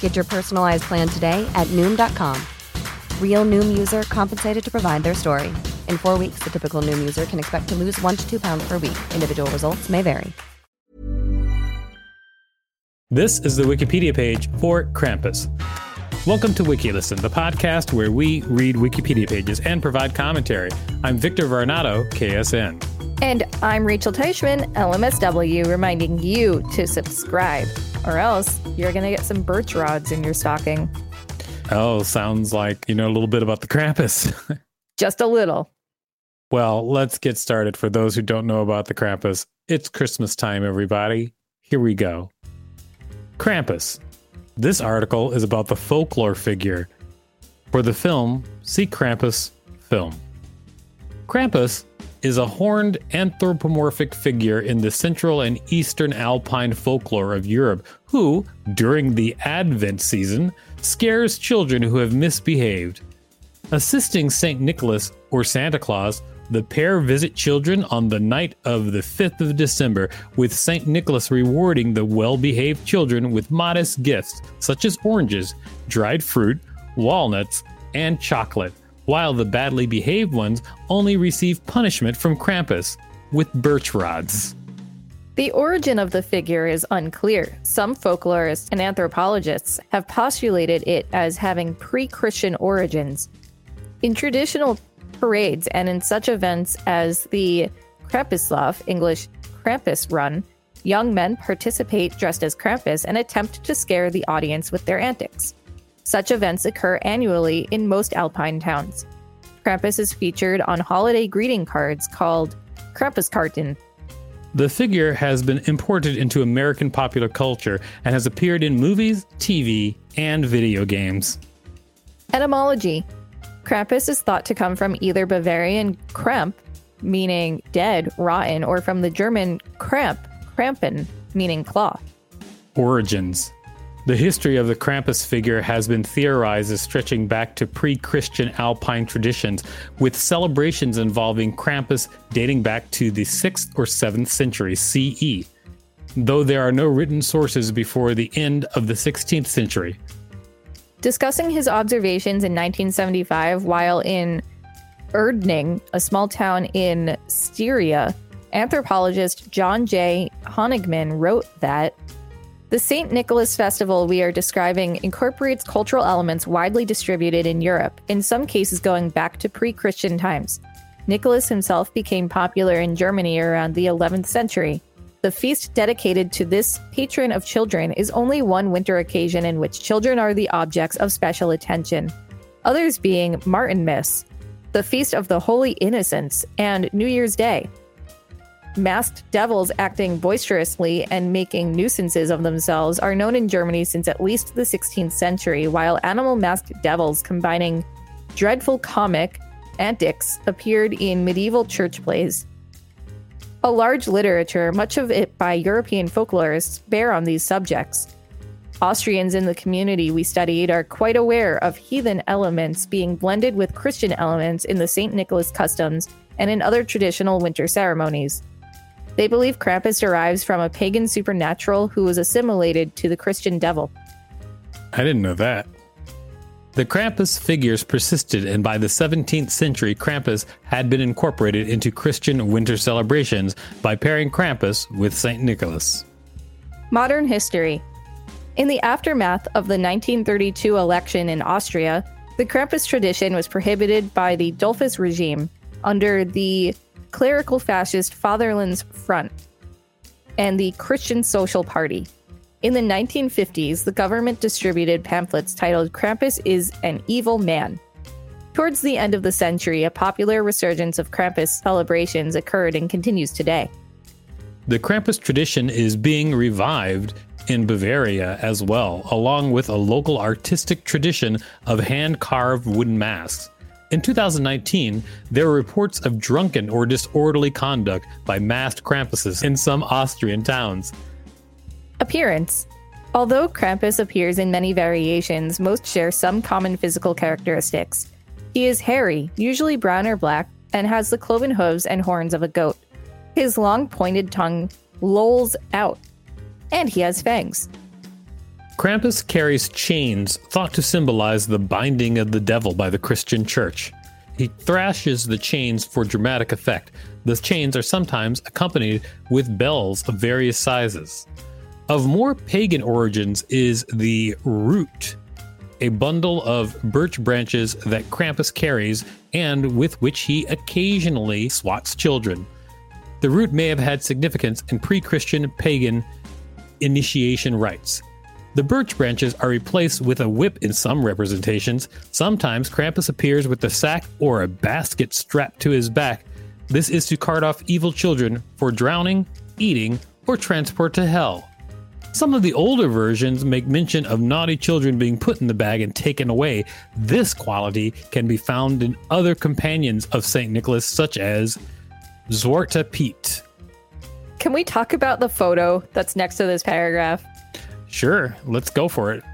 Get your personalized plan today at Noom.com. Real Noom user compensated to provide their story. In four weeks, the typical Noom user can expect to lose one to two pounds per week. Individual results may vary. This is the Wikipedia page for Krampus. Welcome to WikiListen, the podcast where we read Wikipedia pages and provide commentary. I'm Victor Varnado, KSN. And I'm Rachel Teichman, LMSW, reminding you to subscribe, or else you're going to get some birch rods in your stocking. Oh, sounds like you know a little bit about the Krampus. Just a little. Well, let's get started. For those who don't know about the Krampus, it's Christmas time, everybody. Here we go. Krampus. This article is about the folklore figure. For the film, see Krampus film. Krampus is a horned anthropomorphic figure in the central and eastern alpine folklore of Europe who, during the Advent season, scares children who have misbehaved. Assisting St. Nicholas or Santa Claus, the pair visit children on the night of the 5th of December, with St. Nicholas rewarding the well behaved children with modest gifts such as oranges, dried fruit, walnuts, and chocolate, while the badly behaved ones only receive punishment from Krampus with birch rods. The origin of the figure is unclear. Some folklorists and anthropologists have postulated it as having pre Christian origins. In traditional parades and in such events as the Krampuslauf, English Krampus Run, young men participate dressed as Krampus and attempt to scare the audience with their antics. Such events occur annually in most alpine towns. Krampus is featured on holiday greeting cards called Krampuskarten. The figure has been imported into American popular culture and has appeared in movies, TV, and video games. Etymology Krampus is thought to come from either Bavarian Kramp, meaning dead, rotten, or from the German Kramp, Krampen, meaning claw. Origins The history of the Krampus figure has been theorized as stretching back to pre Christian Alpine traditions, with celebrations involving Krampus dating back to the 6th or 7th century CE, though there are no written sources before the end of the 16th century. Discussing his observations in 1975 while in Irdning, a small town in Styria, anthropologist John J. Honigmann wrote that the St. Nicholas festival we are describing incorporates cultural elements widely distributed in Europe, in some cases going back to pre Christian times. Nicholas himself became popular in Germany around the 11th century. The feast dedicated to this patron of children is only one winter occasion in which children are the objects of special attention, others being Martinmas, the Feast of the Holy Innocents, and New Year's Day. Masked devils acting boisterously and making nuisances of themselves are known in Germany since at least the 16th century, while animal masked devils combining dreadful comic antics appeared in medieval church plays. A large literature, much of it by European folklorists, bear on these subjects. Austrians in the community we studied are quite aware of heathen elements being blended with Christian elements in the St. Nicholas customs and in other traditional winter ceremonies. They believe Krampus derives from a pagan supernatural who was assimilated to the Christian devil. I didn't know that. The Krampus figures persisted, and by the 17th century, Krampus had been incorporated into Christian winter celebrations by pairing Krampus with St. Nicholas. Modern history. In the aftermath of the 1932 election in Austria, the Krampus tradition was prohibited by the Dollfuss regime under the clerical fascist Fatherland's Front and the Christian Social Party. In the 1950s, the government distributed pamphlets titled Krampus is an Evil Man. Towards the end of the century, a popular resurgence of Krampus celebrations occurred and continues today. The Krampus tradition is being revived in Bavaria as well, along with a local artistic tradition of hand carved wooden masks. In 2019, there were reports of drunken or disorderly conduct by masked Krampuses in some Austrian towns. Appearance Although Krampus appears in many variations, most share some common physical characteristics. He is hairy, usually brown or black, and has the cloven hooves and horns of a goat. His long pointed tongue lolls out, and he has fangs. Krampus carries chains thought to symbolize the binding of the devil by the Christian church. He thrashes the chains for dramatic effect. The chains are sometimes accompanied with bells of various sizes. Of more pagan origins is the root, a bundle of birch branches that Krampus carries and with which he occasionally swats children. The root may have had significance in pre Christian pagan initiation rites. The birch branches are replaced with a whip in some representations. Sometimes Krampus appears with a sack or a basket strapped to his back. This is to cart off evil children for drowning, eating, or transport to hell. Some of the older versions make mention of naughty children being put in the bag and taken away. This quality can be found in other companions of St. Nicholas, such as Zwarte Piet. Can we talk about the photo that's next to this paragraph? Sure, let's go for it.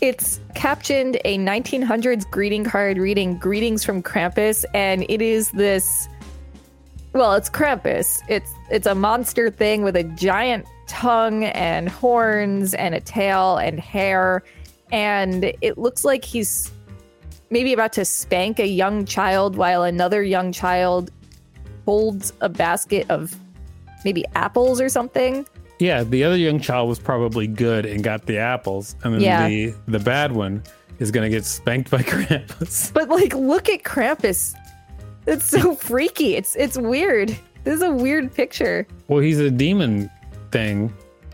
It's captioned a 1900s greeting card reading Greetings from Krampus, and it is this. Well, it's Krampus. It's it's a monster thing with a giant tongue and horns and a tail and hair, and it looks like he's maybe about to spank a young child while another young child holds a basket of maybe apples or something. Yeah, the other young child was probably good and got the apples, and then Yeah. the the bad one is gonna get spanked by Krampus. But like, look at Krampus. It's so freaky. It's it's weird. This is a weird picture. Well, he's a demon thing.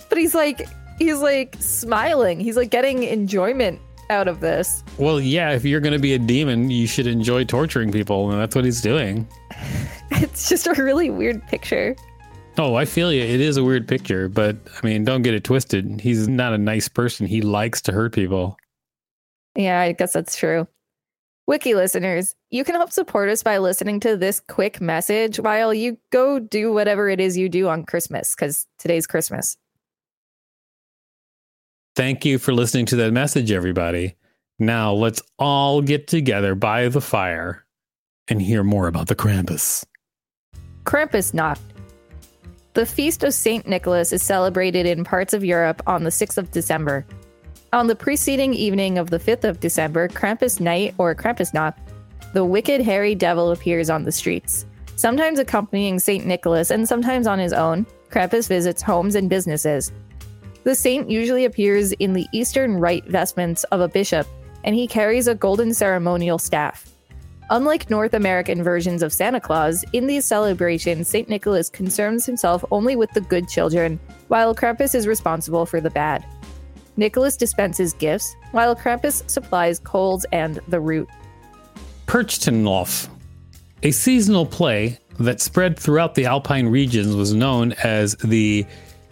But he's like he's like smiling. He's like getting enjoyment out of this. Well, yeah, if you're gonna be a demon, you should enjoy torturing people, and that's what he's doing. It's just a really weird picture. Oh, I feel you. It is a weird picture, but I mean, don't get it twisted. He's not a nice person. He likes to hurt people. Yeah, I guess that's true. Wiki listeners, you can help support us by listening to this quick message while you go do whatever it is you do on Christmas, because today's Christmas. Thank you for listening to that message, everybody. Now let's all get together by the fire and hear more about the Krampus. Krampusnacht. The feast of St. Nicholas is celebrated in parts of Europe on the 6th of December. On the preceding evening of the 5th of December, Krampus Night or Krampusnacht, the wicked hairy devil appears on the streets. Sometimes accompanying St. Nicholas and sometimes on his own, Krampus visits homes and businesses. The saint usually appears in the eastern rite vestments of a bishop, and he carries a golden ceremonial staff. Unlike North American versions of Santa Claus, in these celebrations, St. Nicholas concerns himself only with the good children, while Krampus is responsible for the bad. Nicholas dispenses gifts, while Krampus supplies colds and the root. Perchtenlauf. A seasonal play that spread throughout the Alpine regions was known as the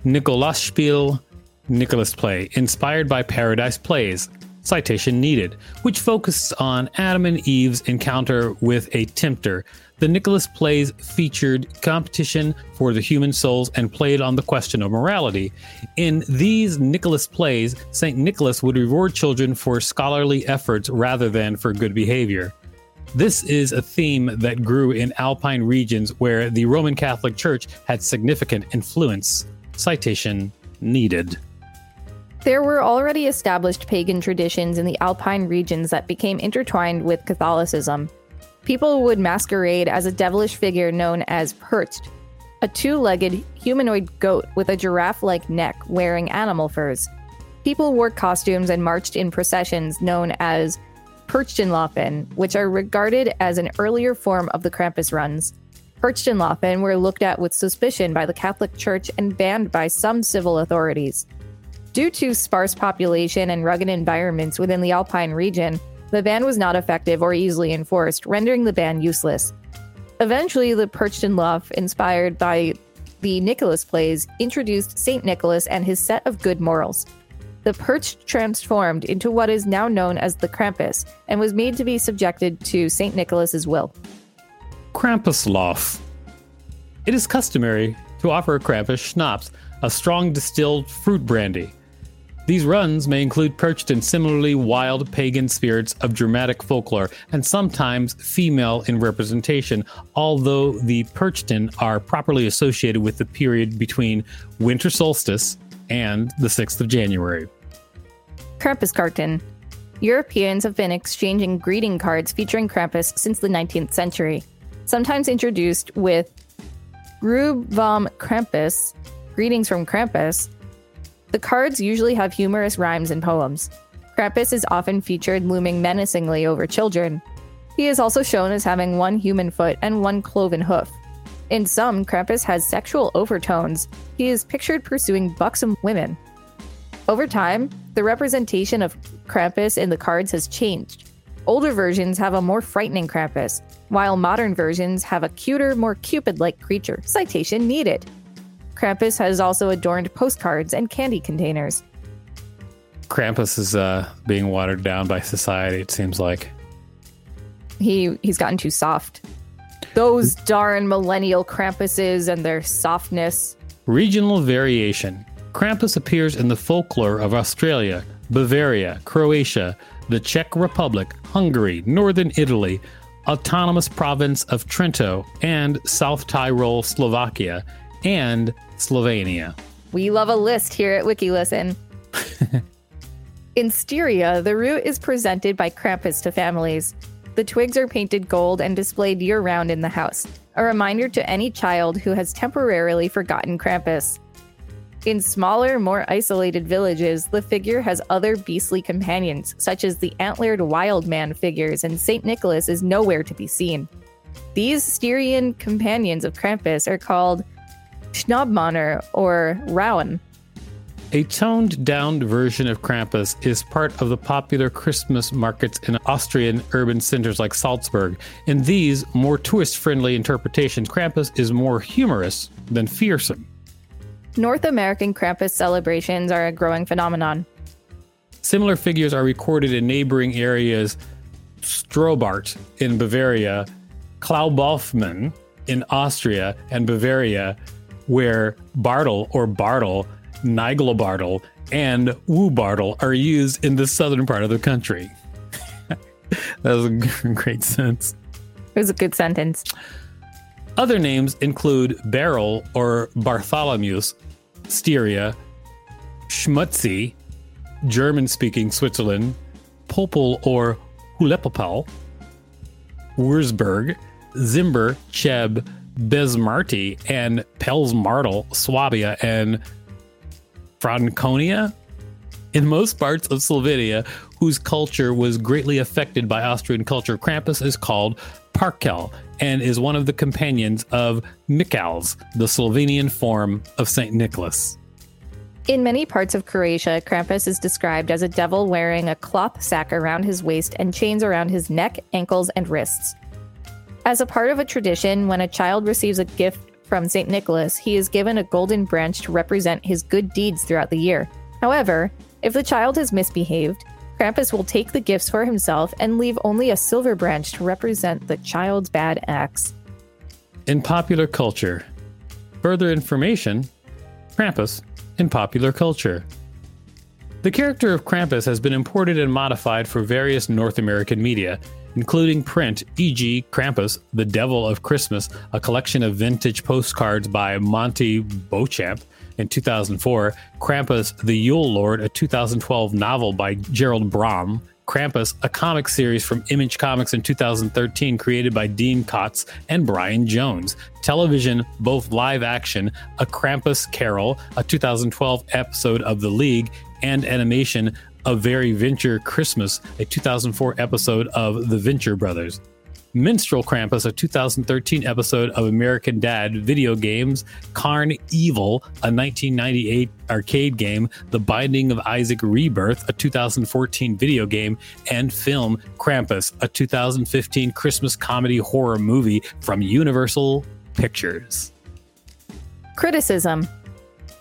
Nikolausspiel Nicholas play, inspired by Paradise Plays, citation needed, which focused on Adam and Eve's encounter with a tempter. The Nicholas plays featured competition for the human souls and played on the question of morality. In these Nicholas plays, St. Nicholas would reward children for scholarly efforts rather than for good behavior. This is a theme that grew in Alpine regions where the Roman Catholic Church had significant influence. Citation needed. There were already established pagan traditions in the Alpine regions that became intertwined with Catholicism. People would masquerade as a devilish figure known as Percht, a two legged humanoid goat with a giraffe like neck wearing animal furs. People wore costumes and marched in processions known as Perchtenlaufen, which are regarded as an earlier form of the Krampus runs. Perchtenlaufen were looked at with suspicion by the Catholic Church and banned by some civil authorities. Due to sparse population and rugged environments within the Alpine region, the ban was not effective or easily enforced, rendering the ban useless. Eventually, the Perchtenlauf, inspired by the Nicholas plays, introduced St. Nicholas and his set of good morals. The Perch transformed into what is now known as the Krampus and was made to be subjected to St. Nicholas's will. Krampuslauf. It is customary to offer Krampus schnapps, a strong distilled fruit brandy. These runs may include Perchten similarly wild pagan spirits of dramatic folklore, and sometimes female in representation, although the Perchten are properly associated with the period between winter solstice and the 6th of January. Krampuskarten. Europeans have been exchanging greeting cards featuring Krampus since the 19th century, sometimes introduced with Grüß vom Krampus, greetings from Krampus. The cards usually have humorous rhymes and poems. Krampus is often featured looming menacingly over children. He is also shown as having one human foot and one cloven hoof. In some, Krampus has sexual overtones. He is pictured pursuing buxom women. Over time, the representation of Krampus in the cards has changed. Older versions have a more frightening Krampus, while modern versions have a cuter, more Cupid like creature. Citation needed. Krampus has also adorned postcards and candy containers. Krampus is uh, being watered down by society, it seems like. He he's gotten too soft. Those darn millennial Krampuses and their softness. Regional variation. Krampus appears in the folklore of Australia, Bavaria, Croatia, the Czech Republic, Hungary, Northern Italy, Autonomous Province of Trento, and South Tyrol, Slovakia, and Slovenia. We love a list here at WikiListen. in Styria, the root is presented by Krampus to families. The twigs are painted gold and displayed year round in the house, a reminder to any child who has temporarily forgotten Krampus. In smaller, more isolated villages, the figure has other beastly companions, such as the antlered wild man figures, and St. Nicholas is nowhere to be seen. These Styrian companions of Krampus are called Schnabmanner or Rowan. A toned down version of Krampus is part of the popular Christmas markets in Austrian urban centers like Salzburg. In these more tourist friendly interpretations, Krampus is more humorous than fearsome. North American Krampus celebrations are a growing phenomenon. Similar figures are recorded in neighboring areas Strobart in Bavaria, Klaubaufmann in Austria and Bavaria, where Bartle or Bartle Nigelbartle, and Woobartle are used in the southern part of the country. that was a great sense. It was a good sentence. Other names include Beryl or Bartholomew's, Styria, Schmutzli, German speaking Switzerland, Popel or Hulepopel, Wurzburg, Zimber, Cheb, Besmarty, and Pelsmartel, Swabia, and Franconia? In most parts of Slovenia, whose culture was greatly affected by Austrian culture, Krampus is called Parkel and is one of the companions of Mikals, the Slovenian form of St. Nicholas. In many parts of Croatia, Krampus is described as a devil wearing a cloth sack around his waist and chains around his neck, ankles, and wrists. As a part of a tradition, when a child receives a gift from St. Nicholas, he is given a golden branch to represent his good deeds throughout the year. However, if the child has misbehaved, Krampus will take the gifts for himself and leave only a silver branch to represent the child's bad acts. In popular culture, further information Krampus in popular culture. The character of Krampus has been imported and modified for various North American media, including print, e.g., Krampus, The Devil of Christmas, a collection of vintage postcards by Monty Beauchamp in 2004, Krampus, The Yule Lord, a 2012 novel by Gerald Brom, Krampus, a comic series from Image Comics in 2013 created by Dean Kotz and Brian Jones. Television, both live action, A Krampus Carol, a 2012 episode of The League, and animation, A Very Venture Christmas, a 2004 episode of The Venture Brothers. Minstrel Krampus, a 2013 episode of American Dad video games, Carn Evil, a 1998 arcade game, The Binding of Isaac Rebirth, a 2014 video game, and film Krampus, a 2015 Christmas comedy horror movie from Universal Pictures. Criticism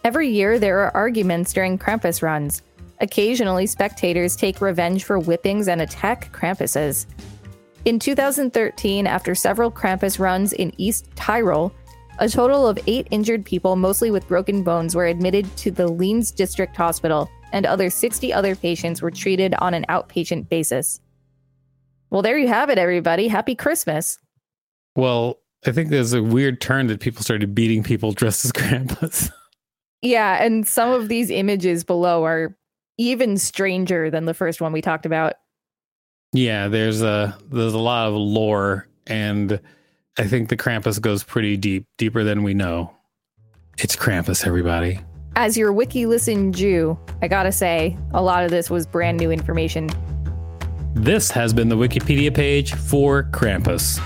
Every year, there are arguments during Krampus runs. Occasionally, spectators take revenge for whippings and attack Krampuses. In 2013, after several Krampus runs in East Tyrol, a total of eight injured people, mostly with broken bones, were admitted to the Lienz District Hospital, and other 60 other patients were treated on an outpatient basis. Well, there you have it, everybody. Happy Christmas. Well, I think there's a weird turn that people started beating people dressed as Krampus. Yeah, and some of these images below are even stranger than the first one we talked about. Yeah, there's a there's a lot of lore, and I think the Krampus goes pretty deep, deeper than we know. It's Krampus, everybody. As your wiki listen Jew, I gotta say, a lot of this was brand new information. This has been the Wikipedia page for Krampus.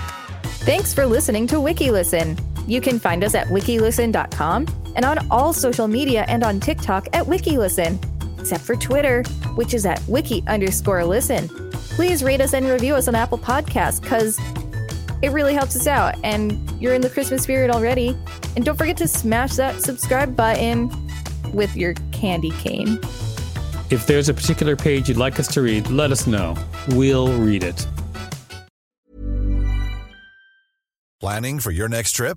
Thanks for listening to WikiListen. You can find us at wikilisten.com and on all social media and on TikTok at WikiListen, except for Twitter, which is at wiki underscore listen. Please rate us and review us on Apple Podcasts because it really helps us out and you're in the Christmas spirit already. And don't forget to smash that subscribe button with your candy cane. If there's a particular page you'd like us to read, let us know. We'll read it. Planning for your next trip?